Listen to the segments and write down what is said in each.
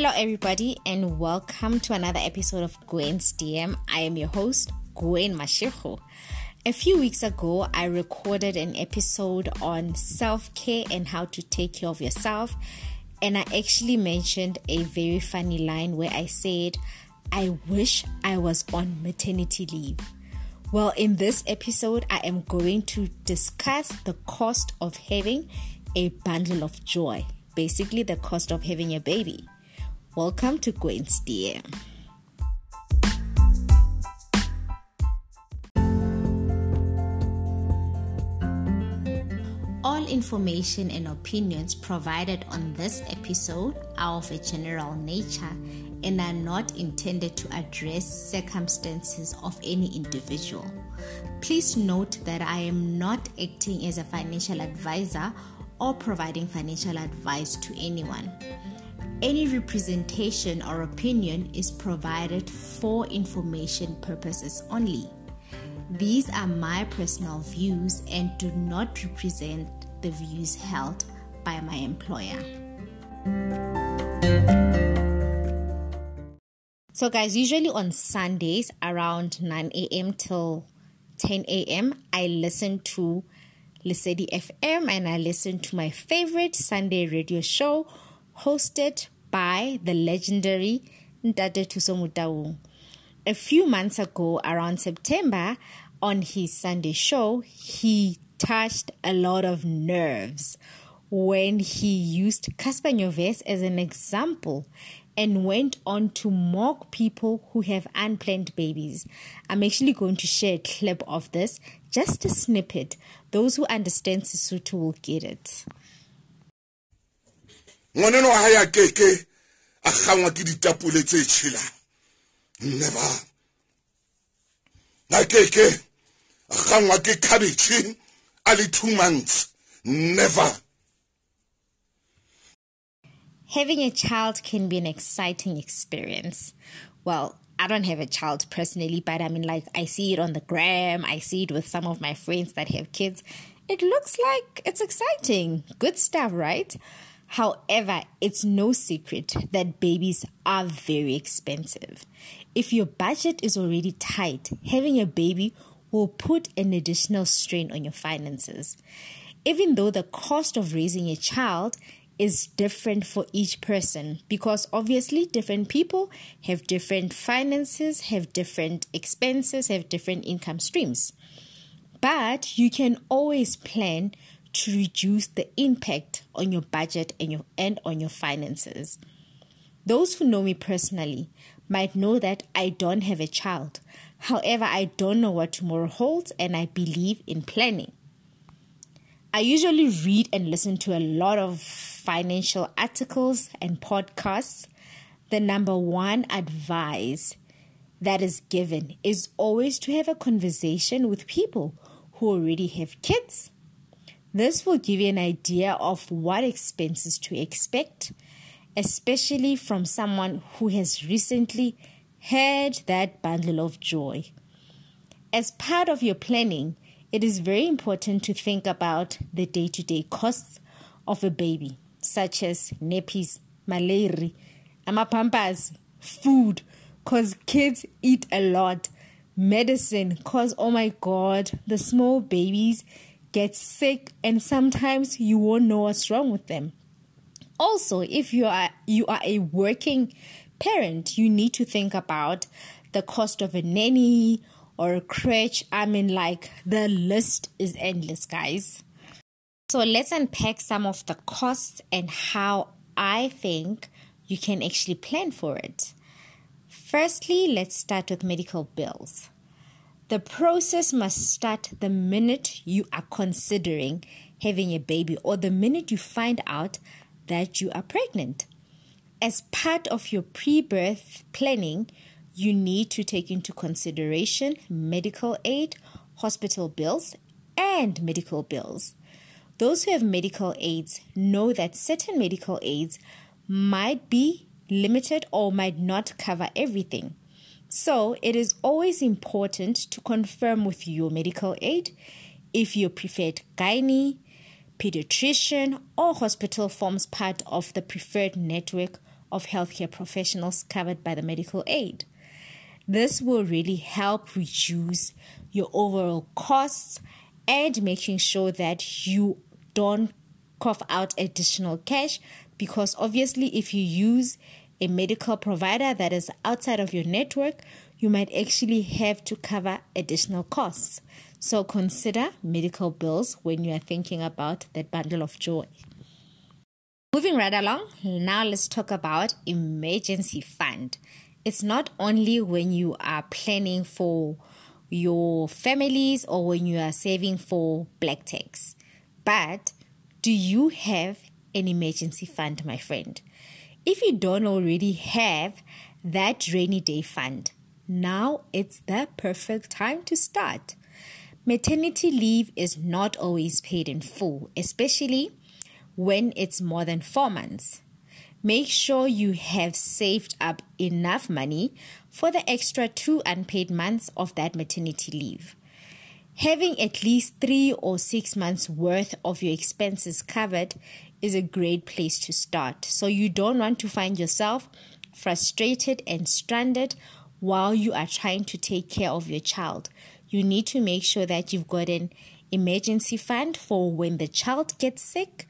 Hello, everybody, and welcome to another episode of Gwen's DM. I am your host, Gwen Mashiho. A few weeks ago, I recorded an episode on self care and how to take care of yourself, and I actually mentioned a very funny line where I said, I wish I was on maternity leave. Well, in this episode, I am going to discuss the cost of having a bundle of joy, basically, the cost of having a baby. Welcome to Gwen's DM. All information and opinions provided on this episode are of a general nature and are not intended to address circumstances of any individual. Please note that I am not acting as a financial advisor or providing financial advice to anyone. Any representation or opinion is provided for information purposes only. These are my personal views and do not represent the views held by my employer. So, guys, usually on Sundays around 9 a.m. till 10 a.m., I listen to Lesedi FM and I listen to my favorite Sunday radio show hosted by the legendary Ntate Motaung. A few months ago, around September, on his Sunday show, he touched a lot of nerves when he used Cassper Nyovest as an example and went on to mock people who have unplanned babies. I'm actually going to share a clip of this, just a snippet. Those who understand Sesotho will get it. Keke a ke ditapole tse never keke a ke khabetšhe a le two months never Having a child can be an exciting experience. Well, I don't have a child personally, but I mean, like, I see it on the gram, I see it with some of my friends that have kids. It looks like it's exciting. Good stuff, right? However, it's no secret that babies are very expensive. If your budget is already tight, having a baby will put an additional strain on your finances. Even though the cost of raising a child is different for each person because obviously different people have different finances, have different expenses, have different income streams. But you can always plan to reduce the impact on your budget and your and on your finances. Those who know me personally might know that I don't have a child. However, I don't know what tomorrow holds and I believe in planning. I usually read and listen to a lot of financial articles and podcasts. The number one advice that is given is always to have a conversation with people who already have kids this will give you an idea of what expenses to expect, especially from someone who has recently had that bundle of joy. As part of your planning, it is very important to think about the day to day costs of a baby, such as nappies, malaria, amapampas, food, because kids eat a lot, medicine, because oh my god, the small babies get sick and sometimes you won't know what's wrong with them. Also, if you are you are a working parent, you need to think about the cost of a nanny or a crèche. I mean like the list is endless, guys. So let's unpack some of the costs and how I think you can actually plan for it. Firstly, let's start with medical bills. The process must start the minute you are considering having a baby or the minute you find out that you are pregnant. As part of your pre birth planning, you need to take into consideration medical aid, hospital bills, and medical bills. Those who have medical aids know that certain medical aids might be limited or might not cover everything. So, it is always important to confirm with your medical aid if your preferred gynae, pediatrician, or hospital forms part of the preferred network of healthcare professionals covered by the medical aid. This will really help reduce your overall costs and making sure that you don't cough out additional cash because obviously if you use a medical provider that is outside of your network, you might actually have to cover additional costs. So consider medical bills when you are thinking about that bundle of joy. Moving right along, now let's talk about emergency fund. It's not only when you are planning for your families or when you are saving for black tax, but do you have an emergency fund, my friend? If you don't already have that rainy day fund, now it's the perfect time to start. Maternity leave is not always paid in full, especially when it's more than four months. Make sure you have saved up enough money for the extra two unpaid months of that maternity leave. Having at least three or six months worth of your expenses covered is a great place to start. So you don't want to find yourself frustrated and stranded while you are trying to take care of your child. You need to make sure that you've got an emergency fund for when the child gets sick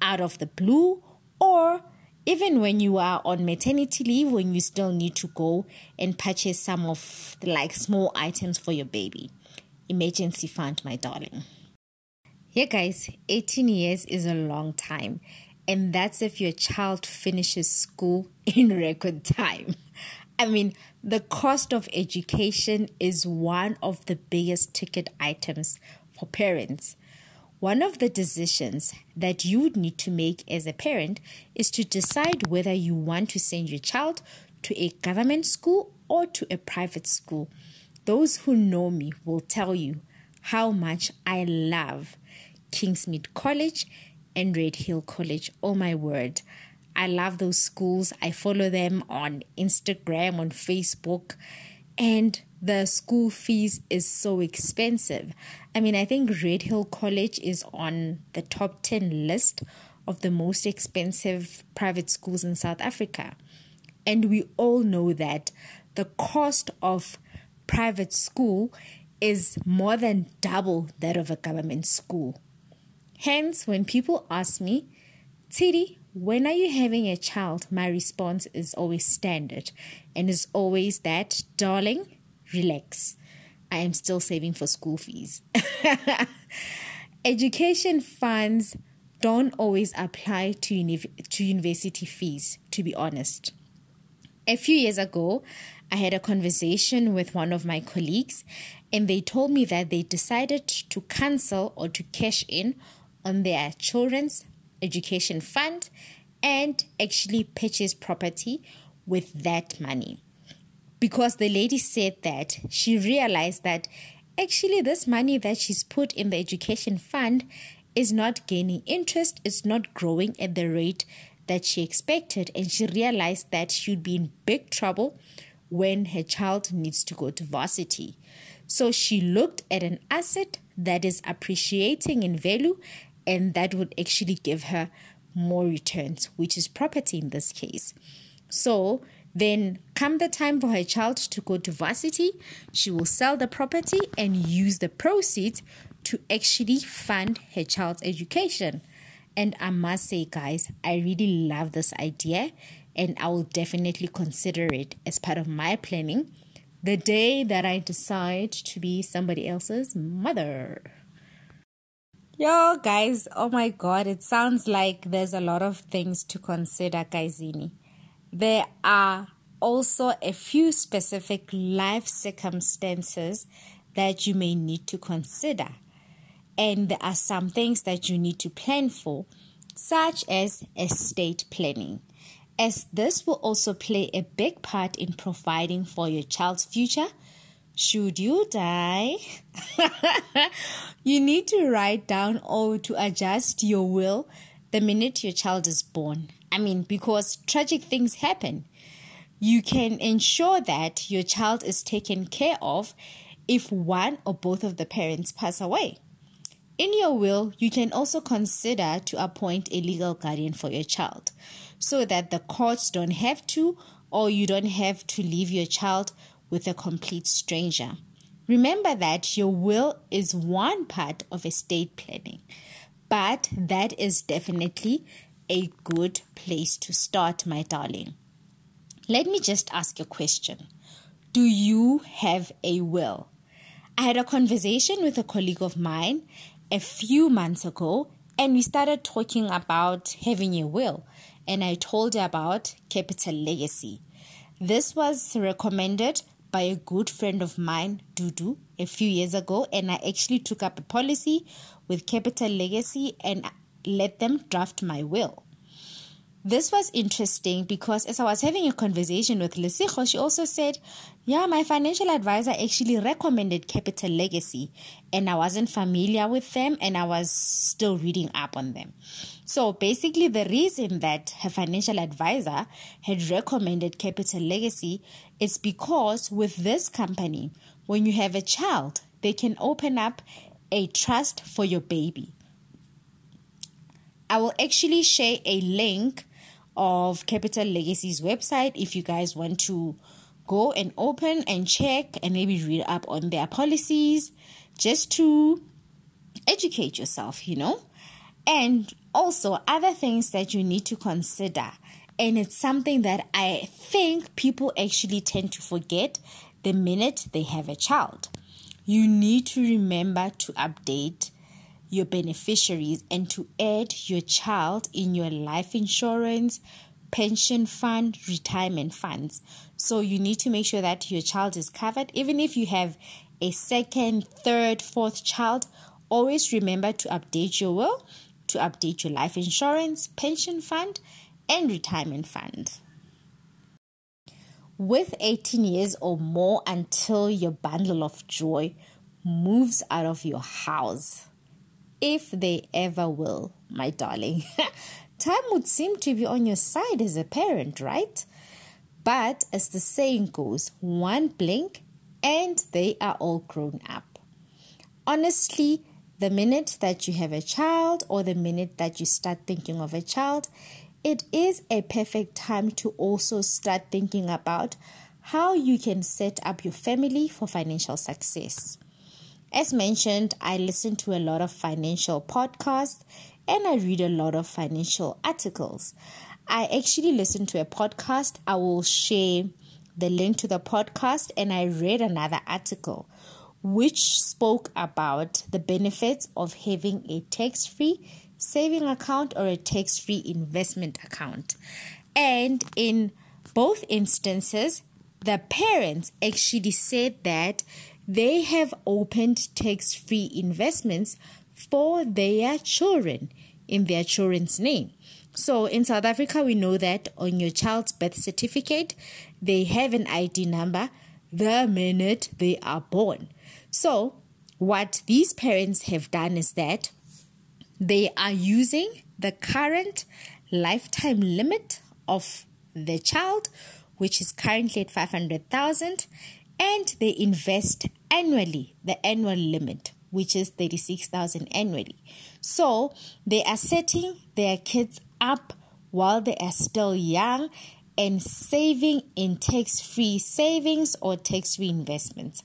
out of the blue or even when you are on maternity leave when you still need to go and purchase some of the like small items for your baby emergency fund, my darling. Yeah, guys, 18 years is a long time, and that's if your child finishes school in record time. I mean, the cost of education is one of the biggest ticket items for parents. One of the decisions that you would need to make as a parent is to decide whether you want to send your child to a government school or to a private school. Those who know me will tell you how much I love Kingsmead College and Redhill College. Oh my word. I love those schools. I follow them on Instagram, on Facebook, and the school fees is so expensive. I mean, I think Redhill College is on the top 10 list of the most expensive private schools in South Africa. And we all know that the cost of private school is more than double that of a government school. Hence, when people ask me, Tidi, when are you having a child? My response is always standard and is always that, darling, relax. I am still saving for school fees. Education funds don't always apply to, uni- to university fees, to be honest. A few years ago, I had a conversation with one of my colleagues, and they told me that they decided to cancel or to cash in on their children's education fund and actually purchase property with that money. Because the lady said that she realized that actually this money that she's put in the education fund is not gaining interest, it's not growing at the rate that she expected, and she realized that she'd be in big trouble when her child needs to go to varsity. So she looked at an asset that is appreciating in value and that would actually give her more returns, which is property in this case. So then, come the time for her child to go to varsity, she will sell the property and use the proceeds to actually fund her child's education. And I must say, guys, I really love this idea and I will definitely consider it as part of my planning the day that I decide to be somebody else's mother. Yo, guys, oh my god, it sounds like there's a lot of things to consider, guysini. There are also a few specific life circumstances that you may need to consider. And there are some things that you need to plan for, such as estate planning as this will also play a big part in providing for your child's future. Should you die, you need to write down or to adjust your will the minute your child is born. I mean, because tragic things happen. You can ensure that your child is taken care of if one or both of the parents pass away. In your will, you can also consider to appoint a legal guardian for your child so that the courts don't have to or you don't have to leave your child with a complete stranger. Remember that your will is one part of estate planning, but that is definitely a good place to start, my darling. Let me just ask a question Do you have a will? I had a conversation with a colleague of mine a few months ago and we started talking about having a will and I told her about Capital Legacy. This was recommended by a good friend of mine, Dudu, a few years ago, and I actually took up a policy with Capital Legacy and let them draft my will. This was interesting because as I was having a conversation with Lesijo, she also said, Yeah, my financial advisor actually recommended Capital Legacy, and I wasn't familiar with them and I was still reading up on them. So basically, the reason that her financial advisor had recommended Capital Legacy is because with this company, when you have a child, they can open up a trust for your baby. I will actually share a link of Capital Legacy's website if you guys want to go and open and check and maybe read up on their policies just to educate yourself, you know? And also other things that you need to consider. And it's something that I think people actually tend to forget the minute they have a child. You need to remember to update your beneficiaries and to add your child in your life insurance, pension fund, retirement funds. So you need to make sure that your child is covered. Even if you have a second, third, fourth child, always remember to update your will, to update your life insurance, pension fund, and retirement fund. With 18 years or more until your bundle of joy moves out of your house if they ever will, my darling. Time would seem to be on your side as a parent, right? But as the saying goes, one blink and they are all grown up. Honestly, the minute that you have a child or the minute that you start thinking of a child, it is a perfect time to also start thinking about how you can set up your family for financial success. As mentioned, I listen to a lot of financial podcasts and I read a lot of financial articles. I actually listened to a podcast. I will share the link to the podcast, and I read another article which spoke about the benefits of having a tax free saving account or a tax free investment account. And in both instances, the parents actually said that they have opened tax free investments for their children in their children's name. So in South Africa, we know that on your child's birth certificate, they have an ID number the minute they are born. So, what these parents have done is that they are using the current lifetime limit of the child, which is currently at 500,000, and they invest annually, the annual limit, which is 36,000 annually. So they are setting their kids up while they are still young and saving in tax free savings or tax free investments.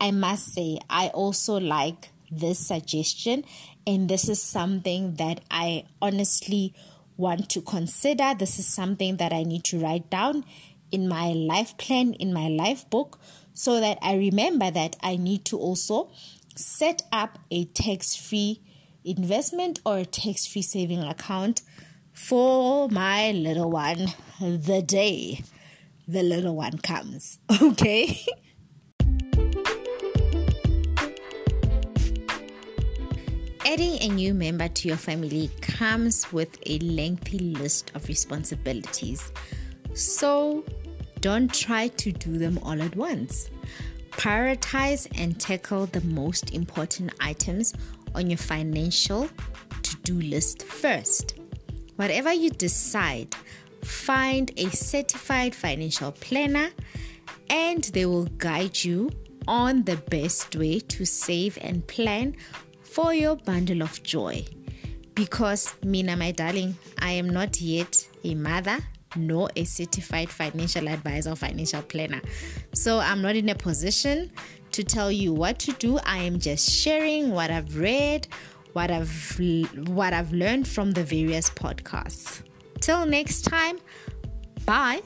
I must say, I also like this suggestion, and this is something that I honestly want to consider. This is something that I need to write down in my life plan, in my life book, so that I remember that I need to also set up a tax free investment or a tax free saving account for my little one the day the little one comes. Okay? Adding a new member to your family comes with a lengthy list of responsibilities. So don't try to do them all at once. Prioritize and tackle the most important items on your financial to do list first. Whatever you decide, find a certified financial planner and they will guide you on the best way to save and plan for your bundle of joy. Because, Mina, my darling, I am not yet a mother nor a certified financial advisor or financial planner. So I'm not in a position to tell you what to do. I am just sharing what I've read, what I've what I've learned from the various podcasts. Till next time, bye.